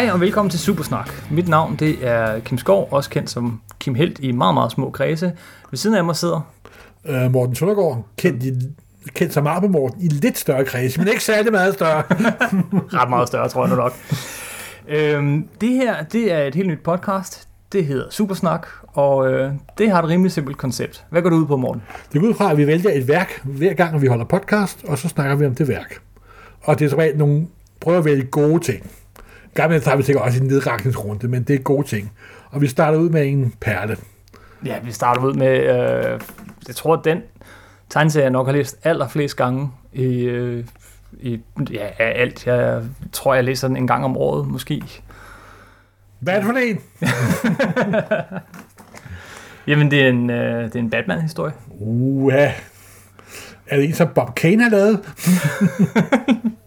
Hej og velkommen til Supersnak. Mit navn det er Kim Skov, også kendt som Kim Helt i meget, meget små kredse. Ved siden af mig sidder... Uh, Morten Søndergaard, kendt, i, kendt som Arbe Morten, i lidt større kreds, men ikke særlig meget større. Ret meget større, tror jeg nu nok. Øhm, det her, det er et helt nyt podcast. Det hedder Supersnak, og øh, det har et rimelig simpelt koncept. Hvad går du ud på, Morten? Det går ud fra, at vi vælger et værk hver gang, vi holder podcast, og så snakker vi om det værk. Og det er så nogle, prøver at vælge gode ting. Gamle tager vi sikkert også en nedrakningsrunde, men det er gode ting. Og vi starter ud med en perle. Ja, vi starter ud med, øh, jeg tror, at den tegneserie, jeg nok har læst allerflest gange i, øh, i ja, alt. Jeg tror, jeg læser den en gang om året, måske. Hvad er det for en? Jamen, det er en, øh, det er en Batman-historie. Uha. Er det en, som Bob Kane har lavet?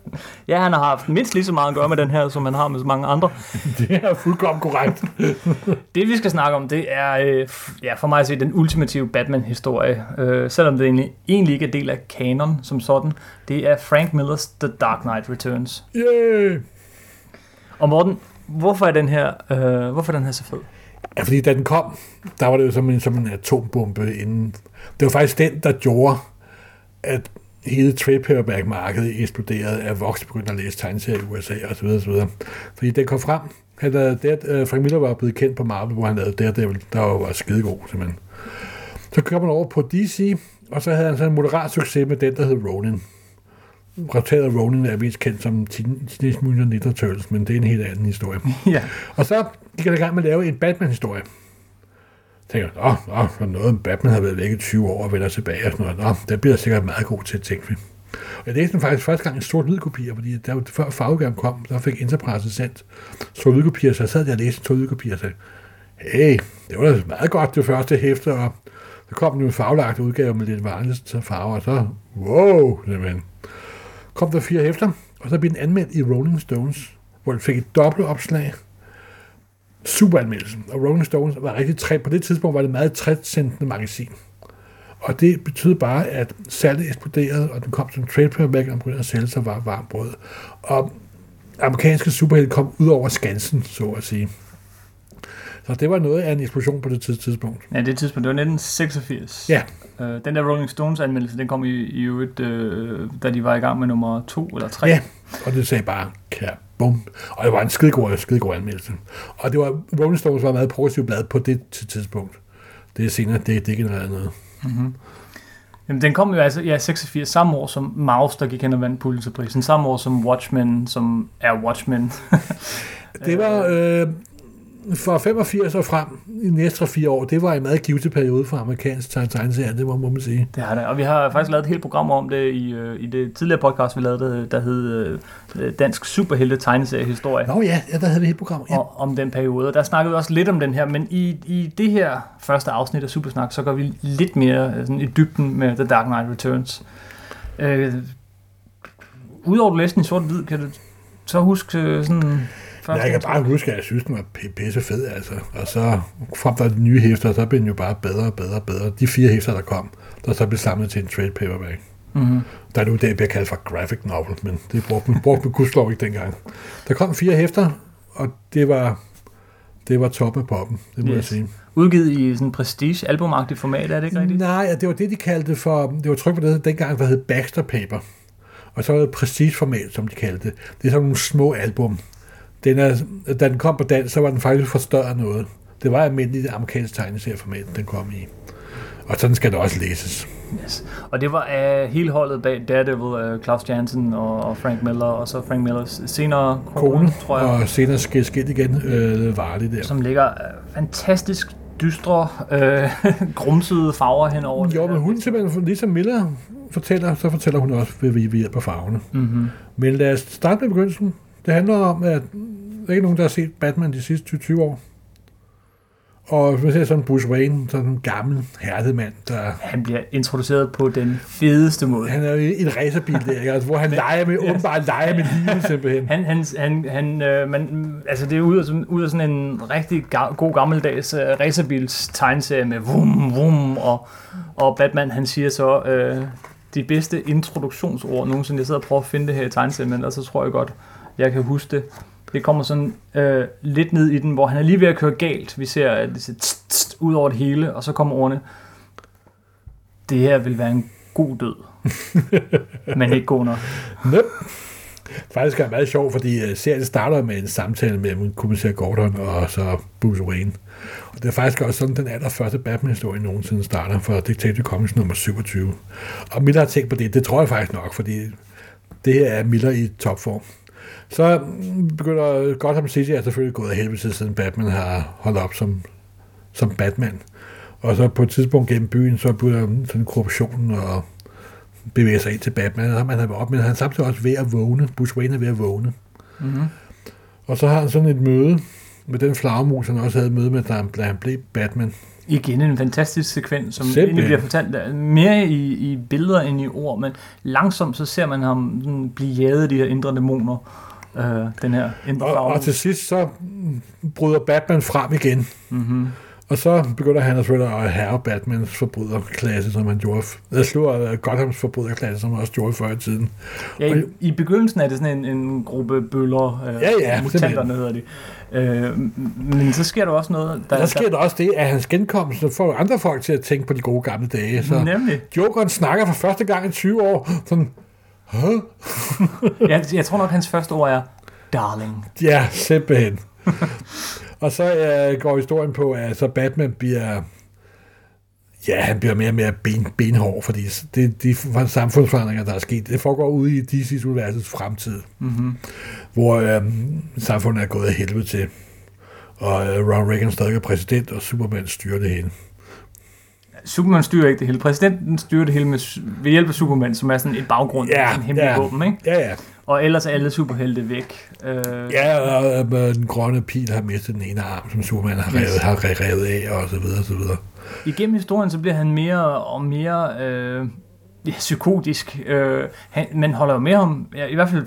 Ja, han har haft mindst lige så meget at gøre med den her, som han har med så mange andre. Det er fuldkommen korrekt. det vi skal snakke om, det er øh, ja, for mig at se den ultimative Batman-historie. Øh, selvom det egentlig, egentlig ikke er del af kanon som sådan. Det er Frank Millers The Dark Knight Returns. Yeah. Og Morten, hvorfor er den her, øh, hvorfor er den her så fed? Ja, fordi da den kom, der var det jo som en, som en atombombe inden. Det var faktisk den, der gjorde, at hele trade paperback-markedet eksploderede, at voksne begyndte at læse tegneserier i USA osv. osv. Fordi den kom frem, han, der, uh, Frank Miller var blevet kendt på Marvel, hvor han lavede Daredevil, der var, var skidegod simpelthen. Så kom han over på DC, og så havde han sådan en moderat succes med den, der hed Ronin. Resultatet af Ronin er mest kendt som Teenage Mutant Ninja Turtles, men det er en helt anden historie. ja. Og så gik han i gang med at lave en Batman-historie tænker, nå, nå, for noget, Batman har været væk i 20 år og vender tilbage og sådan noget. Nå, det bliver sikkert meget god til, tænkte vi. Og jeg læste den faktisk første gang en sort hvid fordi der, før farvegaven kom, så fik Interpresse sendt sort hvid kopier, så jeg sad der og læste en sort hvid og sagde, hey, det var da meget godt det første hæfte, og så kom den en faglagt udgave med lidt varende farver, og så, wow, simpelthen. Kom der fire hæfter, og så blev den anmeldt i Rolling Stones, hvor den fik et dobbelt opslag, super anmeldelse. Og Rolling Stones var rigtig træt. På det tidspunkt var det meget trætsendende magasin. Og det betyder bare, at salget eksploderede, og den kom som trade paperback, og begyndte at sælge sig var varmt brød. Og amerikanske superhelte kom ud over skansen, så at sige. Så det var noget af en eksplosion på det tidspunkt. Ja, det tidspunkt, det var 1986. Ja. Øh, den der Rolling Stones anmeldelse, den kom i, i øvrigt, øh, da de var i gang med nummer to eller tre. Ja, og det sagde bare, kære bum. Og det var en skidegod, skidegod anmeldelse. Og det var, Rolling Stones var meget progressivt blad på det tidspunkt. Det er senere, det, det genererede noget. Mm-hmm. Jamen, den kom jo altså ja, 86, samme år som Mouse, der gik hen og vandt Pulitzerprisen, samme år som Watchmen, som er Watchmen. det var, øh, fra 85 og frem, i næste fire år, det var en meget givet periode for amerikansk tegneserier, det må, må man sige. Det har det, og vi har faktisk lavet et helt program om det i, øh, i det tidligere podcast, vi lavede, der hed øh, Dansk Superhelte Tegneseriehistorie. Nå ja, ja, der havde vi et program. Ja. Og, om den periode, der snakkede vi også lidt om den her, men i, i det her første afsnit af Supersnak, så går vi lidt mere øh, sådan, i dybden med The Dark Knight Returns. Øh, Udover at læse den i sort-hvid, kan du så huske sådan jeg kan bare huske, at jeg synes, den var pisse fed, altså. Og så frem der de nye hæfter, så blev den jo bare bedre og bedre og bedre. De fire hæfter, der kom, der så blev samlet til en trade paperback. Mm-hmm. Der er nu det, bliver kaldt for graphic novel, men det brugte man, brugte man gudslov ikke dengang. Der kom fire hæfter, og det var, det var top af poppen, det må yes. jeg sige. Udgivet i sådan prestige albumagtigt format, er det ikke rigtigt? Nej, det var det, de kaldte for, det var tryk på det dengang, der hed Baxter Paper. Og så var det prestige format, som de kaldte det. Det er sådan nogle små album den er, da den kom på dansk, så var den faktisk forstørret noget. Det var almindeligt amerikansk tegneserieformat, den kom i. Og sådan skal det også læses. Yes. Og det var uh, hele holdet bag Daredevil, uh, Klaus Jansen og, og Frank Miller, og så Frank Millers senere kone, kone tror jeg. Og senere skilt igen, øh, var det der. Som ligger uh, fantastisk dystre, øh, grumsede farver henover. Jo, men hun simpelthen, ligesom Miller fortæller, så fortæller hun også ved, ved hjælp af farverne. Mm-hmm. Men lad os starte med begyndelsen. Det handler om, at der er ikke nogen, der har set Batman de sidste 20 år. Og hvis ser sådan Bruce Wayne, sådan en gammel, hærdet mand, der... Han bliver introduceret på den fedeste måde. Han er jo en racerbil der, altså, hvor han leger med, åbenbart leger med livet simpelthen. Han, han, han, han øh, man, altså det er ud af, ud af sådan en rigtig ga- god gammeldags uh, racerbils tegneserie med vum, vum, og, og Batman, han siger så øh, de bedste introduktionsord nogensinde. Jeg sidder og prøver at finde det her i tegneserien, men så tror jeg godt, jeg kan huske det. Det kommer sådan øh, lidt ned i den, hvor han er lige ved at køre galt. Vi ser, at det ser tst, tst, ud over det hele, og så kommer ordene. Det her vil være en god død. Men ikke god nok. Nøp. Faktisk er det meget sjovt, fordi uh, serien starter med en samtale mellem kommissær Gordon og så Bruce Wayne. Og det er faktisk også sådan, den allerførste Batman-historie nogensinde starter for Detective Comics nummer 27. Og Miller har tænkt på det, det tror jeg faktisk nok, fordi det her er Miller i topform. Så begynder Gotham City er selvfølgelig gået af helvede til, siden Batman har holdt op som, som Batman. Og så på et tidspunkt gennem byen, så begynder sådan korruptionen og bevæge sig ind til Batman, og man har op, men han er samtidig også ved at vågne. Bruce Wayne er ved at vågne. Mm-hmm. Og så har han sådan et møde med den flagermus, han også havde møde med, han, da han blev Batman. Igen en fantastisk sekvens, som Simpelthen. egentlig bliver fortalt mere i, i billeder end i ord, men langsomt så ser man ham sådan blive jaget af de her indre dæmoner. Øh, den her indre Og, og til sidst så mm, bryder Batman frem igen. Mm-hmm. Og så begynder han selvfølgelig at have Batmans forbryderklasse, som han gjorde. Jeg slår uh, Gothams forbryderklasse, som han også gjorde før i tiden. Ja, i, i begyndelsen er det sådan en, en gruppe bøller, øh, Ja, ja, mutanterne hedder de. Øh, men så sker der også noget, der, Der sker der også det, at hans genkomst får andre folk til at tænke på de gode gamle dage. Så Nemlig. Jokeren snakker for første gang i 20 år. Sådan? Jeg, jeg tror nok, hans første ord er darling. Ja, simpelthen. Og så øh, går historien på, at så Batman bliver... Ja, han bliver mere og mere ben, benhård, fordi det, de samfundsforandringer, der er sket, det foregår ude i DC's universets fremtid, Mm-hmm. hvor øh, samfundet er gået af helvede til. Og øh, Ronald Reagan stadig er præsident, og Superman styrer det hele. Superman styrer ikke det hele. Præsidenten styrer det hele med, ved hjælp af Superman, som er sådan et baggrund, Ja, sådan en hemmelig ja. våben, ikke? Ja, ja. Og ellers er alle superhelte væk. Øh, Ja, og øh, den grønne pil har mistet den ene arm, som Superman har revet, Yes. har re- revet af, og så videre, og så videre. Igennem historien, så bliver han mere og mere øh, ja, psykotisk. Øh, han, man holder jo med ham, ja, i hvert fald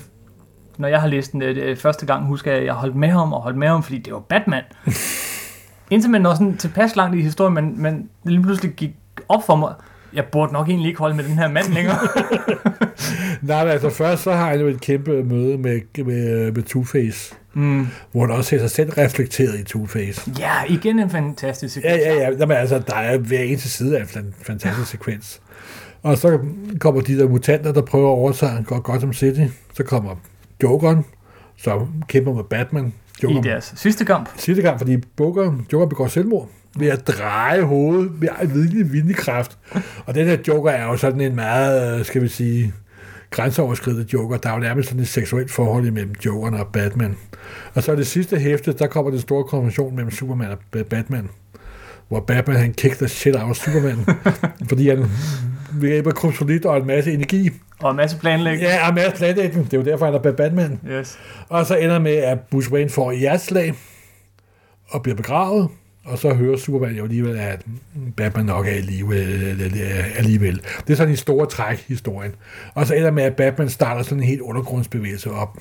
når jeg har læst den øh, første gang, husker jeg, at jeg holdt med ham og holdt med ham, fordi det var Batman. Indtil man når sådan tilpas langt i historien, men, men lige pludselig gik op for mig, jeg burde nok egentlig ikke holde med den her mand længere. Nej, men altså først så har han jo et kæmpe møde med, med, med Two-Face, mm. hvor han også ser sig selv reflekteret i Two-Face. Ja, igen en fantastisk sekvens. Ja, ja, ja. Jamen, altså, der er hver eneste side af en fantastisk sekvens. Og så kommer de der mutanter, der prøver at overtage Go- Gotham City. Så kommer Jokeren, som kæmper med Batman. I Joker deres sidste kamp. sidste gang, fordi Joker, Joker begår selvmord ved at dreje hovedet med en videlig vindekraft. Og den her Joker er jo sådan en meget, øh, skal vi sige, grænseoverskridende Joker. Der er jo nærmest sådan et seksuelt forhold imellem Jokeren og Batman. Og så er det sidste hæfte, der kommer den store konfrontation mellem Superman og Ba- Batman. Hvor Batman han kick the shit out af Superman. fordi han ved hjælp af kryptonit og en masse energi. Og en masse planlægning. Ja, og en masse planlægning. Det er jo derfor, han er Batman. Yes. Og så ender med, at Bruce Wayne får et hjerteslag og bliver begravet. Og så hører Superman jo alligevel, at Batman nok er live øh, alligevel. Det er sådan en store træk historien. Og så ender med, at Batman starter sådan en helt undergrundsbevægelse op.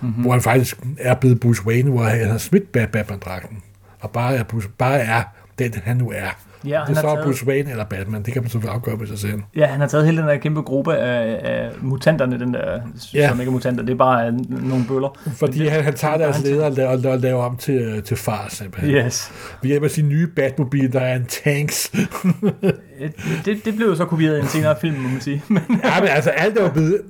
Mm-hmm. Hvor han faktisk er blevet Bruce Wayne, hvor han har smidt Bat- Batman-dragten. Og bare er, Bruce, bare er den, han nu er. Ja, det er så taget- Bruce Wayne eller Batman. Det kan man så afgøre med sig selv. Ja, han har taget hele den der kæmpe gruppe af, af mutanterne, den der, Ja. som ikke er mutanter, det er bare øh, nogle bøller. Fordi det- han, han tager deres leder og laver, og laver om til, til far, simpelthen. Yes. Ved hjælp af sin nye Batmobil, der er en tanks. Øh, Det, det blev jo så kopieret i en senere film, må man sige. Men, ja, men altså alt er jo blevet...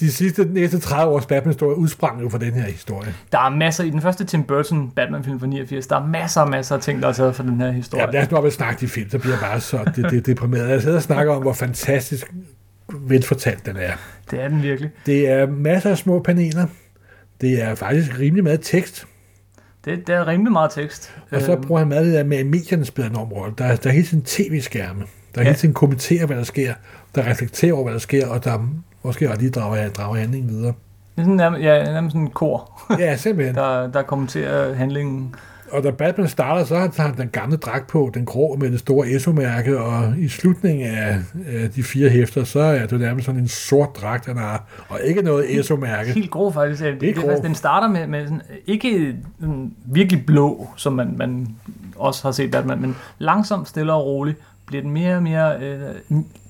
De sidste næste 30 års Batman-historie udsprang jo fra den her historie. der er masser, i den første Tim Burton Batman-film fra 89, der er masser og masser af ting, der er taget fra den her historie. Ja, lad os nu op og snakke de film, så bliver jeg bare så det, det, deprimeret. Jeg sidder og snakker om, hvor fantastisk velfortalt den er. Det er den virkelig. Det er masser af små paneler. Det er faktisk rimelig meget tekst. Det, det er rimelig meget tekst. Og så Øhm, bruger han meget det der med, at medierne spiller en rolle. Der, er- der er hele tiden tv-skærme. Der er Ja. hele tiden kommenterer, hvad der sker. Der reflekterer over, hvad der sker, og der måske også lige drager, drager handlingen videre. Det er sådan nærmest, ja, nærmest sådan en kor, Ja, simpelthen. der, der kommenterer handlingen. Og da Batman starter, så har han den gamle dragt på, den grå med det store ESO-mærke, og i slutningen af, af de fire hæfter, så er det nærmest sådan en sort dragt, han har, og ikke noget ESO-mærke. Helt grå faktisk. Det, det, det, grå. faktisk, den starter med, med sådan, ikke sådan, virkelig blå, som man, man også har set Batman, men langsomt, stille og roligt bliver den mere og mere øh,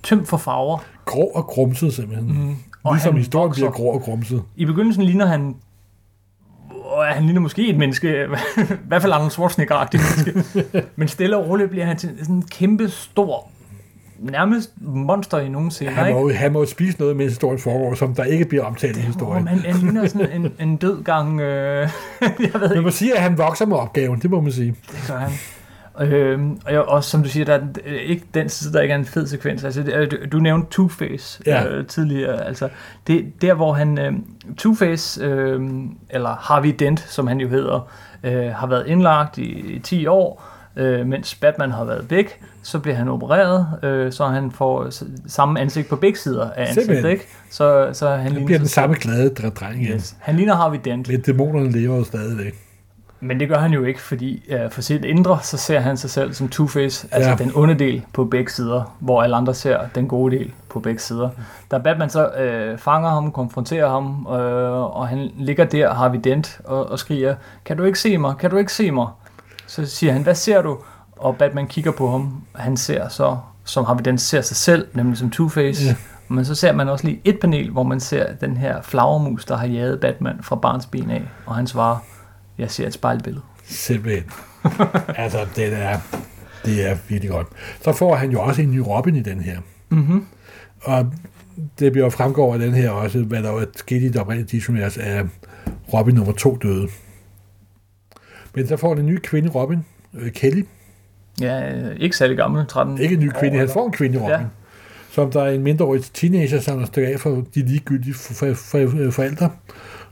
tømt for farver. Grå og grumset simpelthen. Mm. Og Ligesom historien vokser. bliver grå og grumset. I begyndelsen ligner han og han ligner måske et menneske, i hvert fald Arnold Schwarzenegger-agtigt menneske. Men stille og roligt bliver han til sådan en kæmpe stor, nærmest monster i nogle scener, Han ikke? må, han må spise noget, mens historien foregår, som der ikke bliver omtalt i historien. man, han ligner sådan en, en død gang, øh, jeg ved Man ikke, må sige, at han vokser med opgaven, det må man sige. det gør han. Øhm, og jeg, også som du siger, der er øh, ikke den side, der ikke er en fed sekvens. Altså, det, du, du nævnte Two-Face Ja. øh, tidligere. Altså, det der, hvor han... Øh, Two-Face, øh, eller Harvey Dent, som han jo hedder, øh, har været indlagt i, i 10 år, øh, mens Batman har været væk. Så bliver han opereret, øh, så han får samme ansigt på begge sider af ansigtet, ikke? Så, så han ligner... bliver den samme glade dre- dreng igen. Yes. Han ligner Harvey Dent. Men dæmonerne lever jo stadigvæk. Men det gør han jo ikke, fordi øh, for sit indre, så ser han sig selv som Two-Face, altså Ja. den onde del på begge sider, hvor alle andre ser den gode del på begge sider. Da Batman så øh, fanger ham, konfronterer ham, øh, og han ligger der, har vi dent, og, og skriger, kan du ikke se mig, kan du ikke se mig? Så siger han, hvad ser du? Og Batman kigger på ham, han ser så, som Harvey Dent ser sig selv, nemlig som Two-Face. Ja. Men så ser man også lige et panel, hvor man ser den her flagermus, der har jaget Batman fra barns ben af, og han svarer, jeg ser et spejlbillede. Simpelthen. altså, det er, det er virkelig godt. Så får han jo også en ny Robin i den her. Mm-hmm. Og det bliver fremgår af den her også, hvad der var sket i det oprindelige DC-univers, at Robin nummer to døde. Men så får han en ny kvinde Robin, øh, Kelly. Ja, ikke særlig gammel, 13 Ikke en ny kvinde, han får en kvinde Robin. Ja. Som der er en mindreårig teenager, som er stykket af for de ligegyldige for, for, for, forældre.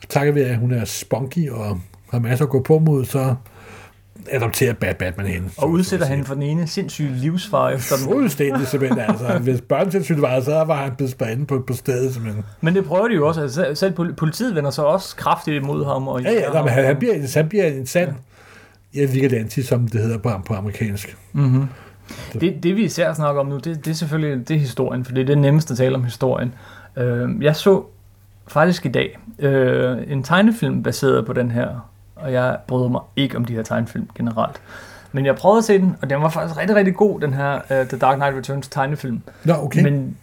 Takket ved, at hun er spunky og har masser at gå på mod, så adopterer Bad Batman hende. Og udsætter hende for den ene sindssyge livsfare efter den. Fuldstændig simpelthen, altså. Hvis børnetilsynet var, så var han blevet spændt på, på stedet, simpelthen. Men det prøver de jo også. Altså, selv- selv pol- politiet vender sig også kraftigt imod ham. Og Ja, ja, nej, men han, han, bliver, han bliver en sand ja, vigilante, som det hedder på, på amerikansk. Mm-hmm. Det, det vi især snakker om nu, det, det er selvfølgelig det er historien, for det er det nemmeste at tale om historien. Øh, jeg så faktisk i dag øh, en tegnefilm baseret på den her, og jeg bryder mig ikke om de her tegnefilm generelt. Men jeg prøvede at se den, og den var faktisk rigtig, rigtig god, den her uh, The Dark Knight Returns tegnefilm. Nå, okay. Men,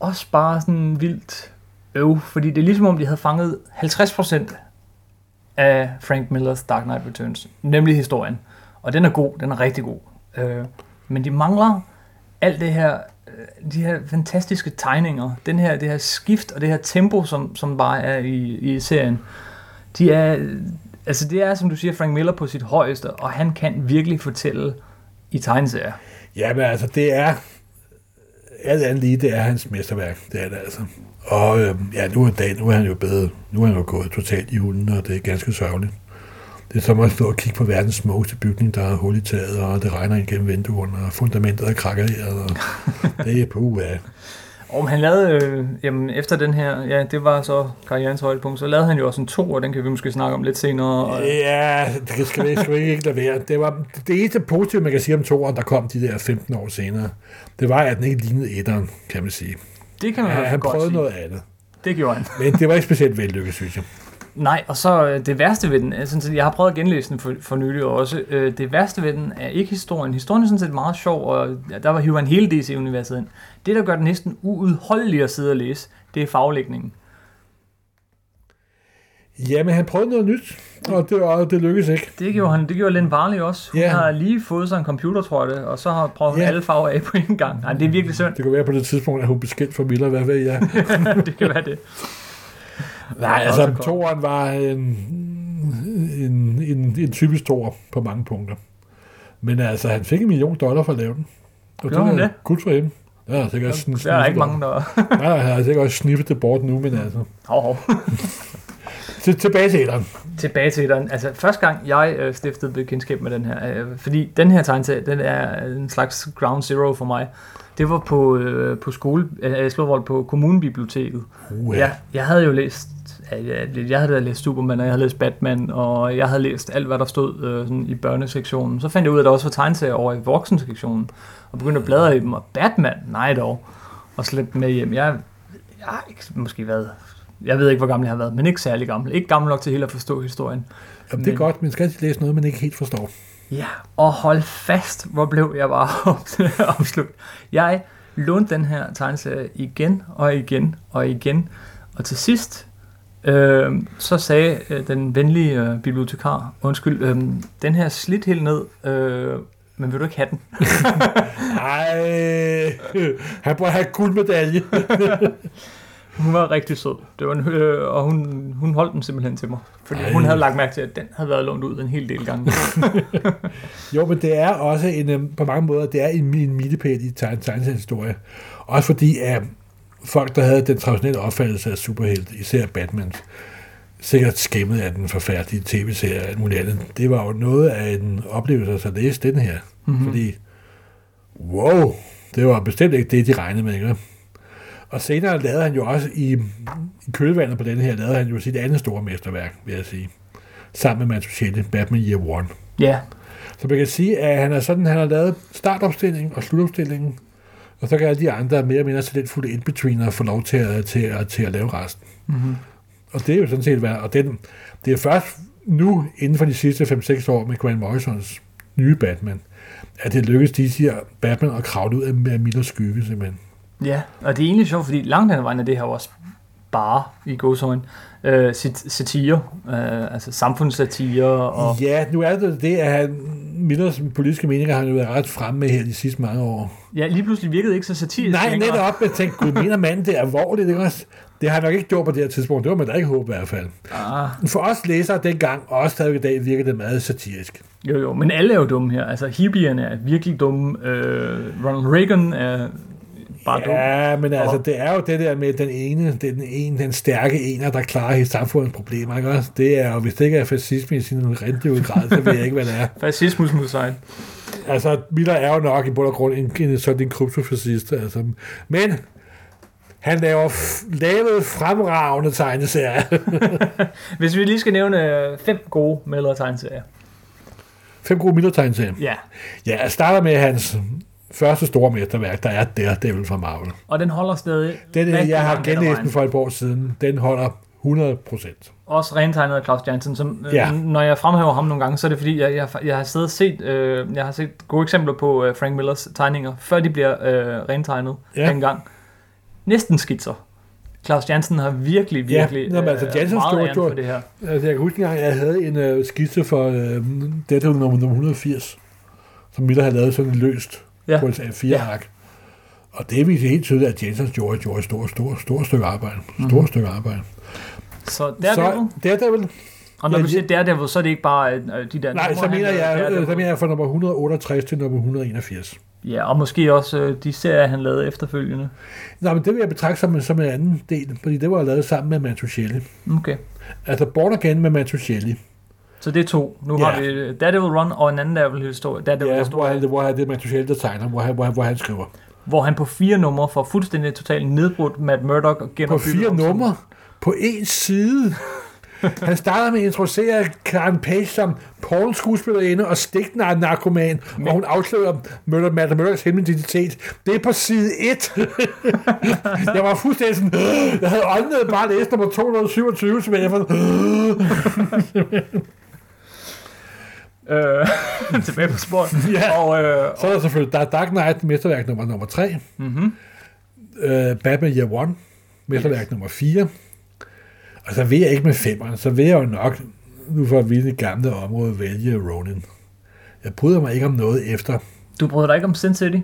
også bare sådan vildt øv, fordi det er ligesom om, de havde fanget 50% af Frank Millers Dark Knight Returns, nemlig historien. Og den er god, den er rigtig god. Øh, men de mangler alt det her, øh, de her fantastiske tegninger, den her, det her skift og det her tempo, som, som bare er i, i serien. De er, altså det er, som du siger, Frank Miller på sit højeste, og han kan virkelig fortælle i tegneserier. ja, men altså, det er alt andet lige, det er hans mesterværk. Det er det altså. Og øh, ja, nu er, dag, nu er han jo bedre. Nu er han jo gået totalt i hunden, og det er ganske sørgeligt. Det er som at stå og kigge på verdens smukkeste bygning, der er hul i taget, og det regner ind gennem vinduerne, og fundamentet er krakkeleret, og det er på ja. Og han lavede, øh, jamen efter den her, ja, det var så karrierens højdepunkt, så lavede han jo også en to, og den kan vi måske snakke om lidt senere. Og, Ja, det skal vi, skal vi ikke lade være. Det, var, det eneste positive, man kan sige om toeren, der kom de der 15 år senere, det var, at den ikke lignede etteren, kan man sige. det kan man ja, han godt prøvede sige. noget andet. Det gjorde han. Men det var ikke specielt vellykket, synes jeg. Nej, og så øh, det værste ved den, er sådan set, jeg har prøvet at genlæse den for, for nylig også, øh, det værste ved den er ikke historien. Historien er sådan set meget sjov, og der var hiver en hele DC-universet ind. Det, der gør den næsten uudholdelig at sidde og læse, det er faglægningen. Jamen, han prøvede noget nyt, og det, og det lykkedes ikke. Det gjorde han, det gjorde Len Varley også. Hun Ja. har lige fået sig en computer, tror jeg det, og så har prøvet Ja. alle farver af på en gang. Nej, det er virkelig synd. Det kunne være på det tidspunkt, at hun blev skilt fra Miller, hvad ved jeg. det kan være det. Nej, altså, godt. toeren var en, en, en, en typisk toer på mange punkter. Men altså, han fik en million dollar for at lave den. Og Gjorde han er det? Godt for hende. Ja, det kan også Der er ikke mange, der... Nej, han har sikkert også sniffet det bort nu, men altså. Hov, hov. Til, tilbage til etteren. Tilbage til den. Altså, første gang jeg øh, stiftede bekendtskab med den her, øh, fordi den her tegneserie, den er en slags ground zero for mig. Det var på, øh, på skole, øh, jeg slog på kommunebiblioteket. Uh, Ja, jeg havde jo læst, jeg, havde læst Superman, og jeg havde læst Batman, og jeg havde læst alt, hvad der stod øh, sådan i børnesektionen. Så fandt jeg ud af, at der også var tegneserier over i voksensektionen, og begyndte at bladre i dem, og Batman, nej dog, og slæbte dem med hjem. Jeg, jeg har ikke måske været, jeg ved ikke, hvor gammel jeg har været, men ikke særlig gammel. Ikke gammel nok til helt at forstå historien. Jamen, det er Men- godt, men skal altid læse noget, man ikke helt forstår. Ja, og hold fast, hvor blev jeg bare opslugt. Jeg lånte den her tegneserie igen og igen og igen, og til sidst, Øh, så sagde øh, den venlige øh, bibliotekar, undskyld, øh, den her slidt helt ned, øh, men vil du ikke have den? Nej, han burde have guldmedalje. Hun var rigtig sød, det var en, øh, og hun, hun holdt den simpelthen til mig. Fordi Ej. hun havde lagt mærke til, at den havde været lånt ud en hel del gange. jo, men det er også en, øhm, på mange måder, det er en, en milepæl i tegn- tegneseriehistorie. Også fordi, at folk, der havde den traditionelle opfattelse af superhelte, især Batman, sikkert skæmmet af den forfærdelige tv-serie og alt muligt andet. Det var jo noget af en oplevelse at læse den her. Mm-hmm. Fordi, wow, det var bestemt ikke det, de regnede med. Ikke? Og senere lavede han jo også i, i kølvandet på den her, lavede han jo sit andet store mesterværk, vil jeg sige. Sammen med Mantuchelli, Batman Year One. ja, Så man kan sige, at han er sådan, han har lavet startopstillingen og slutopstillingen, og så kan alle de andre mere eller mindre talentfulde in-betweener få lov til at, til, at, til at lave resten. mm-hmm. Og det er jo sådan set, hvad, og den, det er først nu, inden for de sidste 5-6 år med Grant Morrisons nye Batman, at det lykkedes de her Batman at kravle ud af Millers skygge, simpelthen. ja, og det er egentlig sjovt, fordi langt hen ad vejen er det her også bare i godsøjne øh, sat- satire, øh, altså samfundssatire og Ja, nu er det det, at han, Millers politiske meninger har jo været ret fremme med her de sidste mange år. ja, lige pludselig virkede det ikke så satirisk Nej, længere. netop. Jeg tænkte, gud, mener manden det er alvorligt, ikke også? Det har han nok ikke gjort på det her tidspunkt. Det var man da ikke håbe i hvert fald. Ah, For os læsere dengang, og også stadig i dag, virker det meget satirisk. jo jo, men alle er jo dumme her. Altså hippierne er virkelig dumme. Øh, Ronald Reagan er bare dum. Ja, men altså, Og- det er jo det der med den ene, den, ene, den stærke ener, der klarer hele samfundets problemer, ikke også? Det er jo, hvis det ikke er fascisme i sin rente grad, så ved jeg ikke, hvad det er. Fascismus mod sig. Altså, Miller er jo nok i bund og grund en, en sådan en kryptofascist, altså. Men han laver lavede fremragende tegneserier. Hvis vi lige skal nævne øh, fem gode Miller tegneserier. Fem gode Miller-tegneserier. Ja, Ja, jeg starter med hans første store mesterværk, der er Daredevil fra Marvel. og den holder stadig. Den, rigtig jeg har genlæst den for et år siden, den holder 100 procent. Også rentegnet af Claus Jansen, som øh, Ja. når jeg fremhæver ham nogle gange, så er det fordi, jeg, jeg, jeg har siddet set, øh, jeg har set gode eksempler på øh, Frank Millers tegninger, før de bliver øh, rentegnet Ja. ja. dengang. Næsten skitser. Claus Jansen har virkelig, Ja, virkelig nå, men altså, Jansen meget stod- æren stod- for det her. Altså, jeg kan huske at jeg havde en øh, skitse for øh, nummer, nummer 180, som Miller havde lavet sådan løst Ja. på et A4-ark. Og det viser helt tydeligt, at Jensen gjorde, gjorde et stort, stort, stort stykke arbejde. Stort Mhm. stykke arbejde. Så Daredevil, Så Daredevil, og når ja, du siger Daredevil, så er det ikke bare øh, de der nej, så mener jeg, øh, Daredevil. så mener jeg fra nummer 168 til nummer 181. Ja, og måske også øh, de serier, han lavede efterfølgende. Nå, men det vil jeg betragte som, som en anden del, fordi det var lavet sammen med Mantuchelli. Okay. Altså Born Again med Mantuchelli. Så det er to. Nu Ja. har vi Daredevil Run og en anden Daredevil historie, Daredevil Ja, historie hvor, han, hvor han, det er Mantuchelli, der tegner, hvor han, hvor, han, hvor han skriver. hvor han på fire numre får fuldstændig totalt nedbrudt Matt Murdock og På genopbygget fire ham som- numre, på én side. Han starter med at introducere Karen Page som pornoskuespillerinde og stigten af narkoman, og hun afslører Murder, Matt Murdocks hemmelige identitet. Det er på side 1. jeg var fuldstændig sådan, jeg havde øjnene bare læst nummer 227, som jeg var Øh, tilbage på sporet. Ja. Og, øh, Så er der selvfølgelig der er Dark Knight, mesterværk nummer, nummer 3. mm-hmm. øh, Batman Year One, mesterværk nummer 4. Og så vil jeg ikke med femeren, så vil jeg jo nok, nu for at vide det gamle område, vælge Ronin. Jeg bryder mig ikke om noget efter. Du bryder dig ikke om Sin City?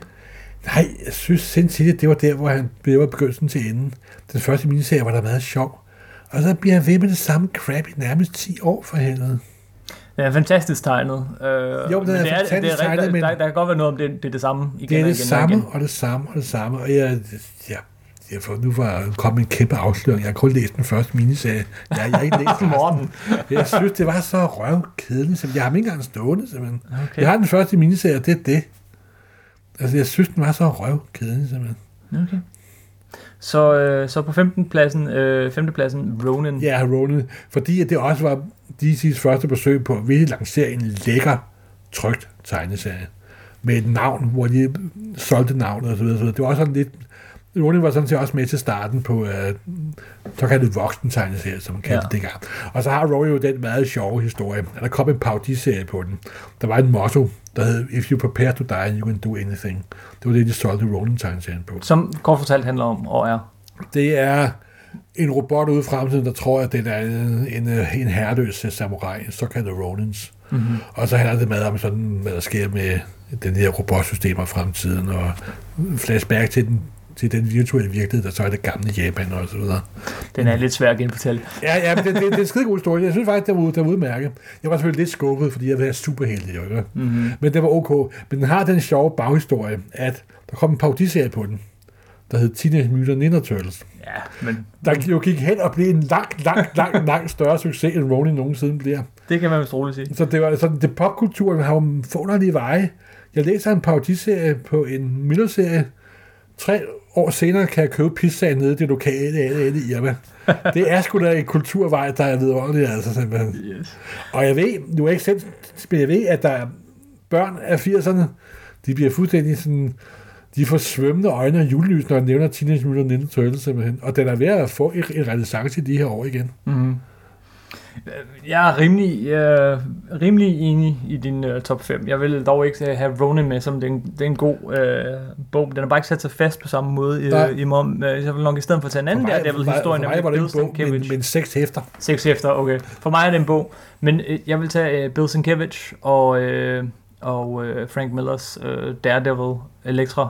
Nej, jeg synes Sin City, det var der, hvor han det var begyndelsen til enden. Den første miniserie var der meget sjov. Og så bliver han ved med det samme crap i nærmest 10 år for helvede. Den er fantastisk tegnet. Øh, Jo, den er det fantastisk det er, tegnet, rigtigt, men- der, der kan godt være noget om, det, det er det samme igen Det er det igen samme, og igen. og det samme, og det samme. Og jeg, jeg, jeg får, nu var kommet en kæmpe afsløring. Jeg har kun læst den første miniserie. Jeg, jeg har ikke læst. Morten. Jeg synes, det var så røvkedeligt. simpelthen. Jeg har dem ikke engang stående, simpelthen. Okay. Jeg har den første miniserie, og det er det. Altså, jeg synes, den var så røvkedelig, simpelthen. Okay. Så, øh, så på 15. pladsen, øh, 5. pladsen, Ronin. Ja, Ronin. Fordi at det også var DC's første forsøg på at ville lancere en lækker, trygt tegneserie. Med et navn, hvor de solgte navnet osv. osv. Det var også sådan lidt... Ronin var sådan set også med til starten på uh, såkaldte voksen tegneserie, som man kaldte Ja. det dengang. Og så har Ronin jo den meget sjove historie. at Der kom en parodiserie på den. Der var et motto, der hed If you prepare to die, you can do anything. Det var det, de solgte Ronin tegneserien på. Som kort fortalt handler om og er. Det er en robot ude i fremtiden, der tror, at det er en, en, en herreløs samurai, en såkaldte Ronins. Mm-hmm. Og så handler det meget om sådan, hvad der sker med den her robotsystemer i fremtiden, og flashback til den til den virtuelle virkelighed, der så er det gamle Japan og så videre. Den er lidt svær at genfortælle. Ja, ja, men det, det, det er en skide god historie. Jeg synes faktisk, det var, det var udmærket. Jeg var selvfølgelig lidt skuffet, fordi jeg var superheldig, jo, ikke? Mm-hmm. Men det var ok. Men den har den sjove baghistorie, at der kom en parodiserie på den, der hed Teenage Mutant Ninja Turtles. Ja, men... Der jo gik hen og blev en langt, langt, langt, langt større succes, end Ronin nogensinde bliver. Det kan man vist roligt sige. Så det var sådan, det popkulturen har jo forunderlige veje. Jeg læser en parodiserie på en Miller-serie. Tre år senere kan jeg købe pizzaen nede i det lokale alle i Irma. Det er sgu da en kulturvej, der er vidunderlig, altså simpelthen. Yes. Og jeg ved, nu er jeg ikke selv, men jeg ved, at der er børn af 80'erne, de bliver fuldstændig sådan, de får svømmende øjne og julelys, når de nævner Teenage Mutant Ninja Turtles simpelthen. Og den er ved at få en, en renaissance i de her år igen. Mm-hmm. Jeg er rimelig, øh, rimelig enig i din øh, top 5. Jeg vil dog ikke øh, have Ronin med, som den, det er en god øh, bog. Den har bare ikke sat sig fast på samme måde øh, i mig. Øh, jeg vil nok i stedet for tage en anden der, Devil historien. For mig var det en bog med, med seks hæfter. Seks hæfter, okay. For mig er det en bog. Men øh, jeg vil tage øh, Bill Sienkiewicz og, øh, og øh, Frank Millers øh, Daredevil Elektra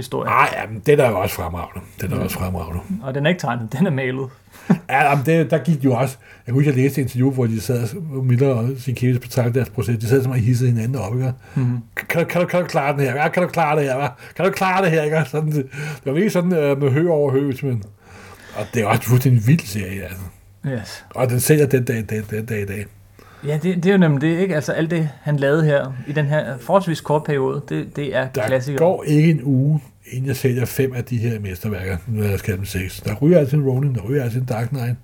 historie. Nej, jamen, den er jo også fremragende. Den er mm. også fremragende. Og den er ikke tegnet, den er malet. ja, jamen, det, der gik jo også... Jeg husker, jeg læste et interview, hvor de sad, Miller og sin kæmpe betragtede deres proces, de sad som og hissede hinanden op, ikke? Mm-hmm. Kan, kan, du, kan du klare den her? Ja, kan du klare det her? Kan du klare det her? Ikke? Sådan, det, det var virkelig sådan øh, med hø over hø, men... Og det er også fuldstændig en vild serie, altså. Yes. Og den sælger den dag, den dag i dag. Ja, det, det er jo nemlig det, ikke? Altså alt det, han lavede her i den her forholdsvis kort periode, det, det er klassikere. Der går ikke en uge, inden jeg sælger fem af de her mesterværker, nu er jeg skrevet dem seks. Der ryger altid en Ronin, der ryger altid en Dark Knight.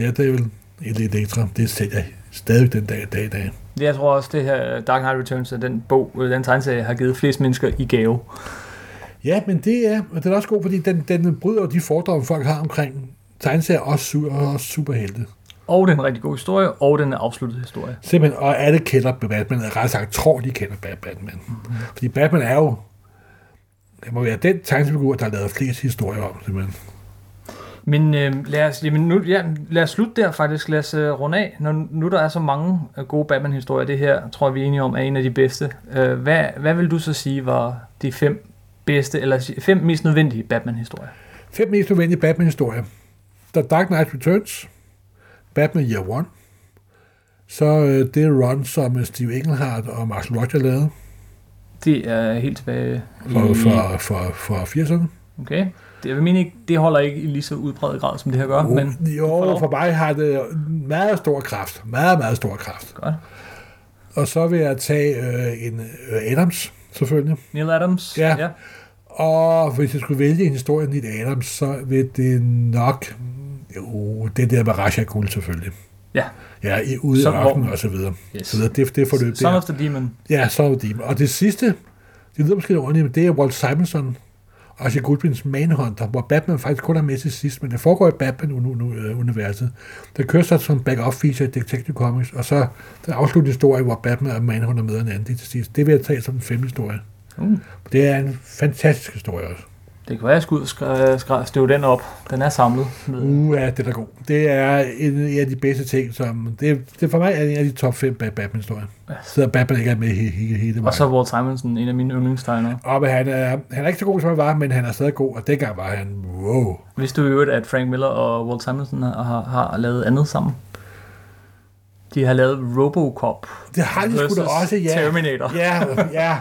Er vel et Elektra, det sælger jeg stadig den dag, dag i dag. Jeg tror også, det her Dark Knight Returns, den bog, den tegneserie, har givet flest mennesker i gave. Ja, men det er, og det er også god, fordi den, den bryder de fordomme, folk har omkring tegneserier og også, også superhelte. Og den er en rigtig god historie, og den afsluttet historie. Simpelthen, og alle kender Batman, eller ret sagt tror, de kender Batman. Mm-hmm. Fordi Batman er jo, det må være den tegnefigur, der har lavet flest historier om, simpelthen. Men øh, lad, os, jamen nu, ja, lad os slutte der faktisk. Lad os uh, runde af. Når nu der er så mange uh, gode Batman-historier, det her tror jeg, vi er enige om, er en af de bedste. Uh, hvad, hvad vil du så sige var de fem bedste, eller fem mest nødvendige Batman-historier? Fem mest nødvendige Batman-historier. The Dark Knight Returns, Batman Year One, så øh, det run, som Steve Englehart og Max Roger lavede. Det er helt tilbage for, i... for, for, for 80'erne. Okay. Det, jeg mener ikke, det holder ikke i lige så udbredt grad, som det her gør. Jo, men jo for mig har det meget stor kraft. Meget, meget stor kraft. Godt. Og så vil jeg tage øh, en øh, Adams, selvfølgelig. Neil Adams. Ja. ja. Og hvis jeg skulle vælge en historie Neil Adams, så vil det nok jo, det der med Raja Guld selvfølgelig. Ja. Ja, i, ude i ørkenen og så videre. Yes. Så det, det forløb Son of the Demon. Ja, Son of the Demon. Og det sidste, det lyder måske ordentligt, men det er Walt Simonson og Asher Goodwins Manhunter, hvor Batman faktisk kun er med til sidst, men det foregår i Batman-universet. Der kører sig som back-up feature i Detective Comics, og så der afslutter historie, hvor Batman og Manhunter møder en anden til sidst. Det vil jeg tage som en femte historie. Uh. Det er en fantastisk historie også. Det kan være, at jeg skal ud og støve den op. Den er samlet. Uh, ja, det er god. Det er en af de bedste ting, som... Det, det for mig er en af de top 5 Batman-historier. Ja. Så Batman ikke er med hele, hele, hele Og så Walt Simonson, en af mine yndlingstegnere. Og men han, er, han er ikke så god, som han var, men han er stadig god, og dengang var han... Wow. Vidste du jo, at Frank Miller og Walt Simonson har, har lavet andet sammen? De har lavet Robocop. Det har de sgu da også, ja. Terminator. Ja, ja.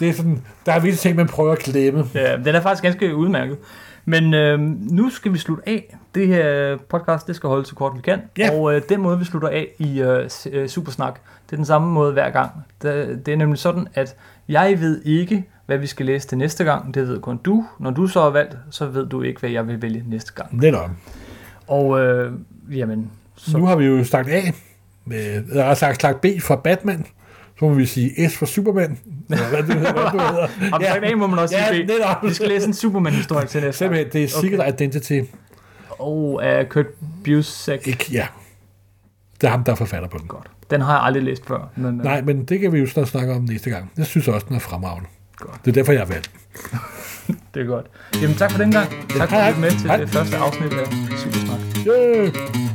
Det er sådan, der er visse ting, man prøver at klemme. Ja, den er faktisk ganske udmærket. Men øh, nu skal vi slutte af. Det her podcast, det skal holde så kort vi kan. Ja. Og øh, den måde, vi slutter af i øh, Supersnak, det er den samme måde hver gang. Det, det er nemlig sådan, at jeg ved ikke, hvad vi skal læse til næste gang. Det ved kun du. Når du så er valgt, så ved du ikke, hvad jeg vil vælge næste gang. Det er nok. Og øh, jamen... Så... Nu har vi jo sagt af med, jeg har sagt slag B for Batman, så må vi sige S for Superman. Eller hvad det hedder. Hvad det hedder. Og ja. Må man også ja, sige B. Vi skal læse en Superman-historie til næste Simpelthen, det er Secret okay. Identity. Og af Kurt Busiek. Ikke, ja. Det er ham, der er forfatter på den. Godt. Den har jeg aldrig læst før. Men, Nej, men det kan vi jo snart snakke om næste gang. Jeg synes også, den er fremragende. Godt. Det er derfor, jeg har valgt. det er godt. Jamen tak for den gang. Tak for at du med til hej. det første afsnit af Supersnak. Yeah.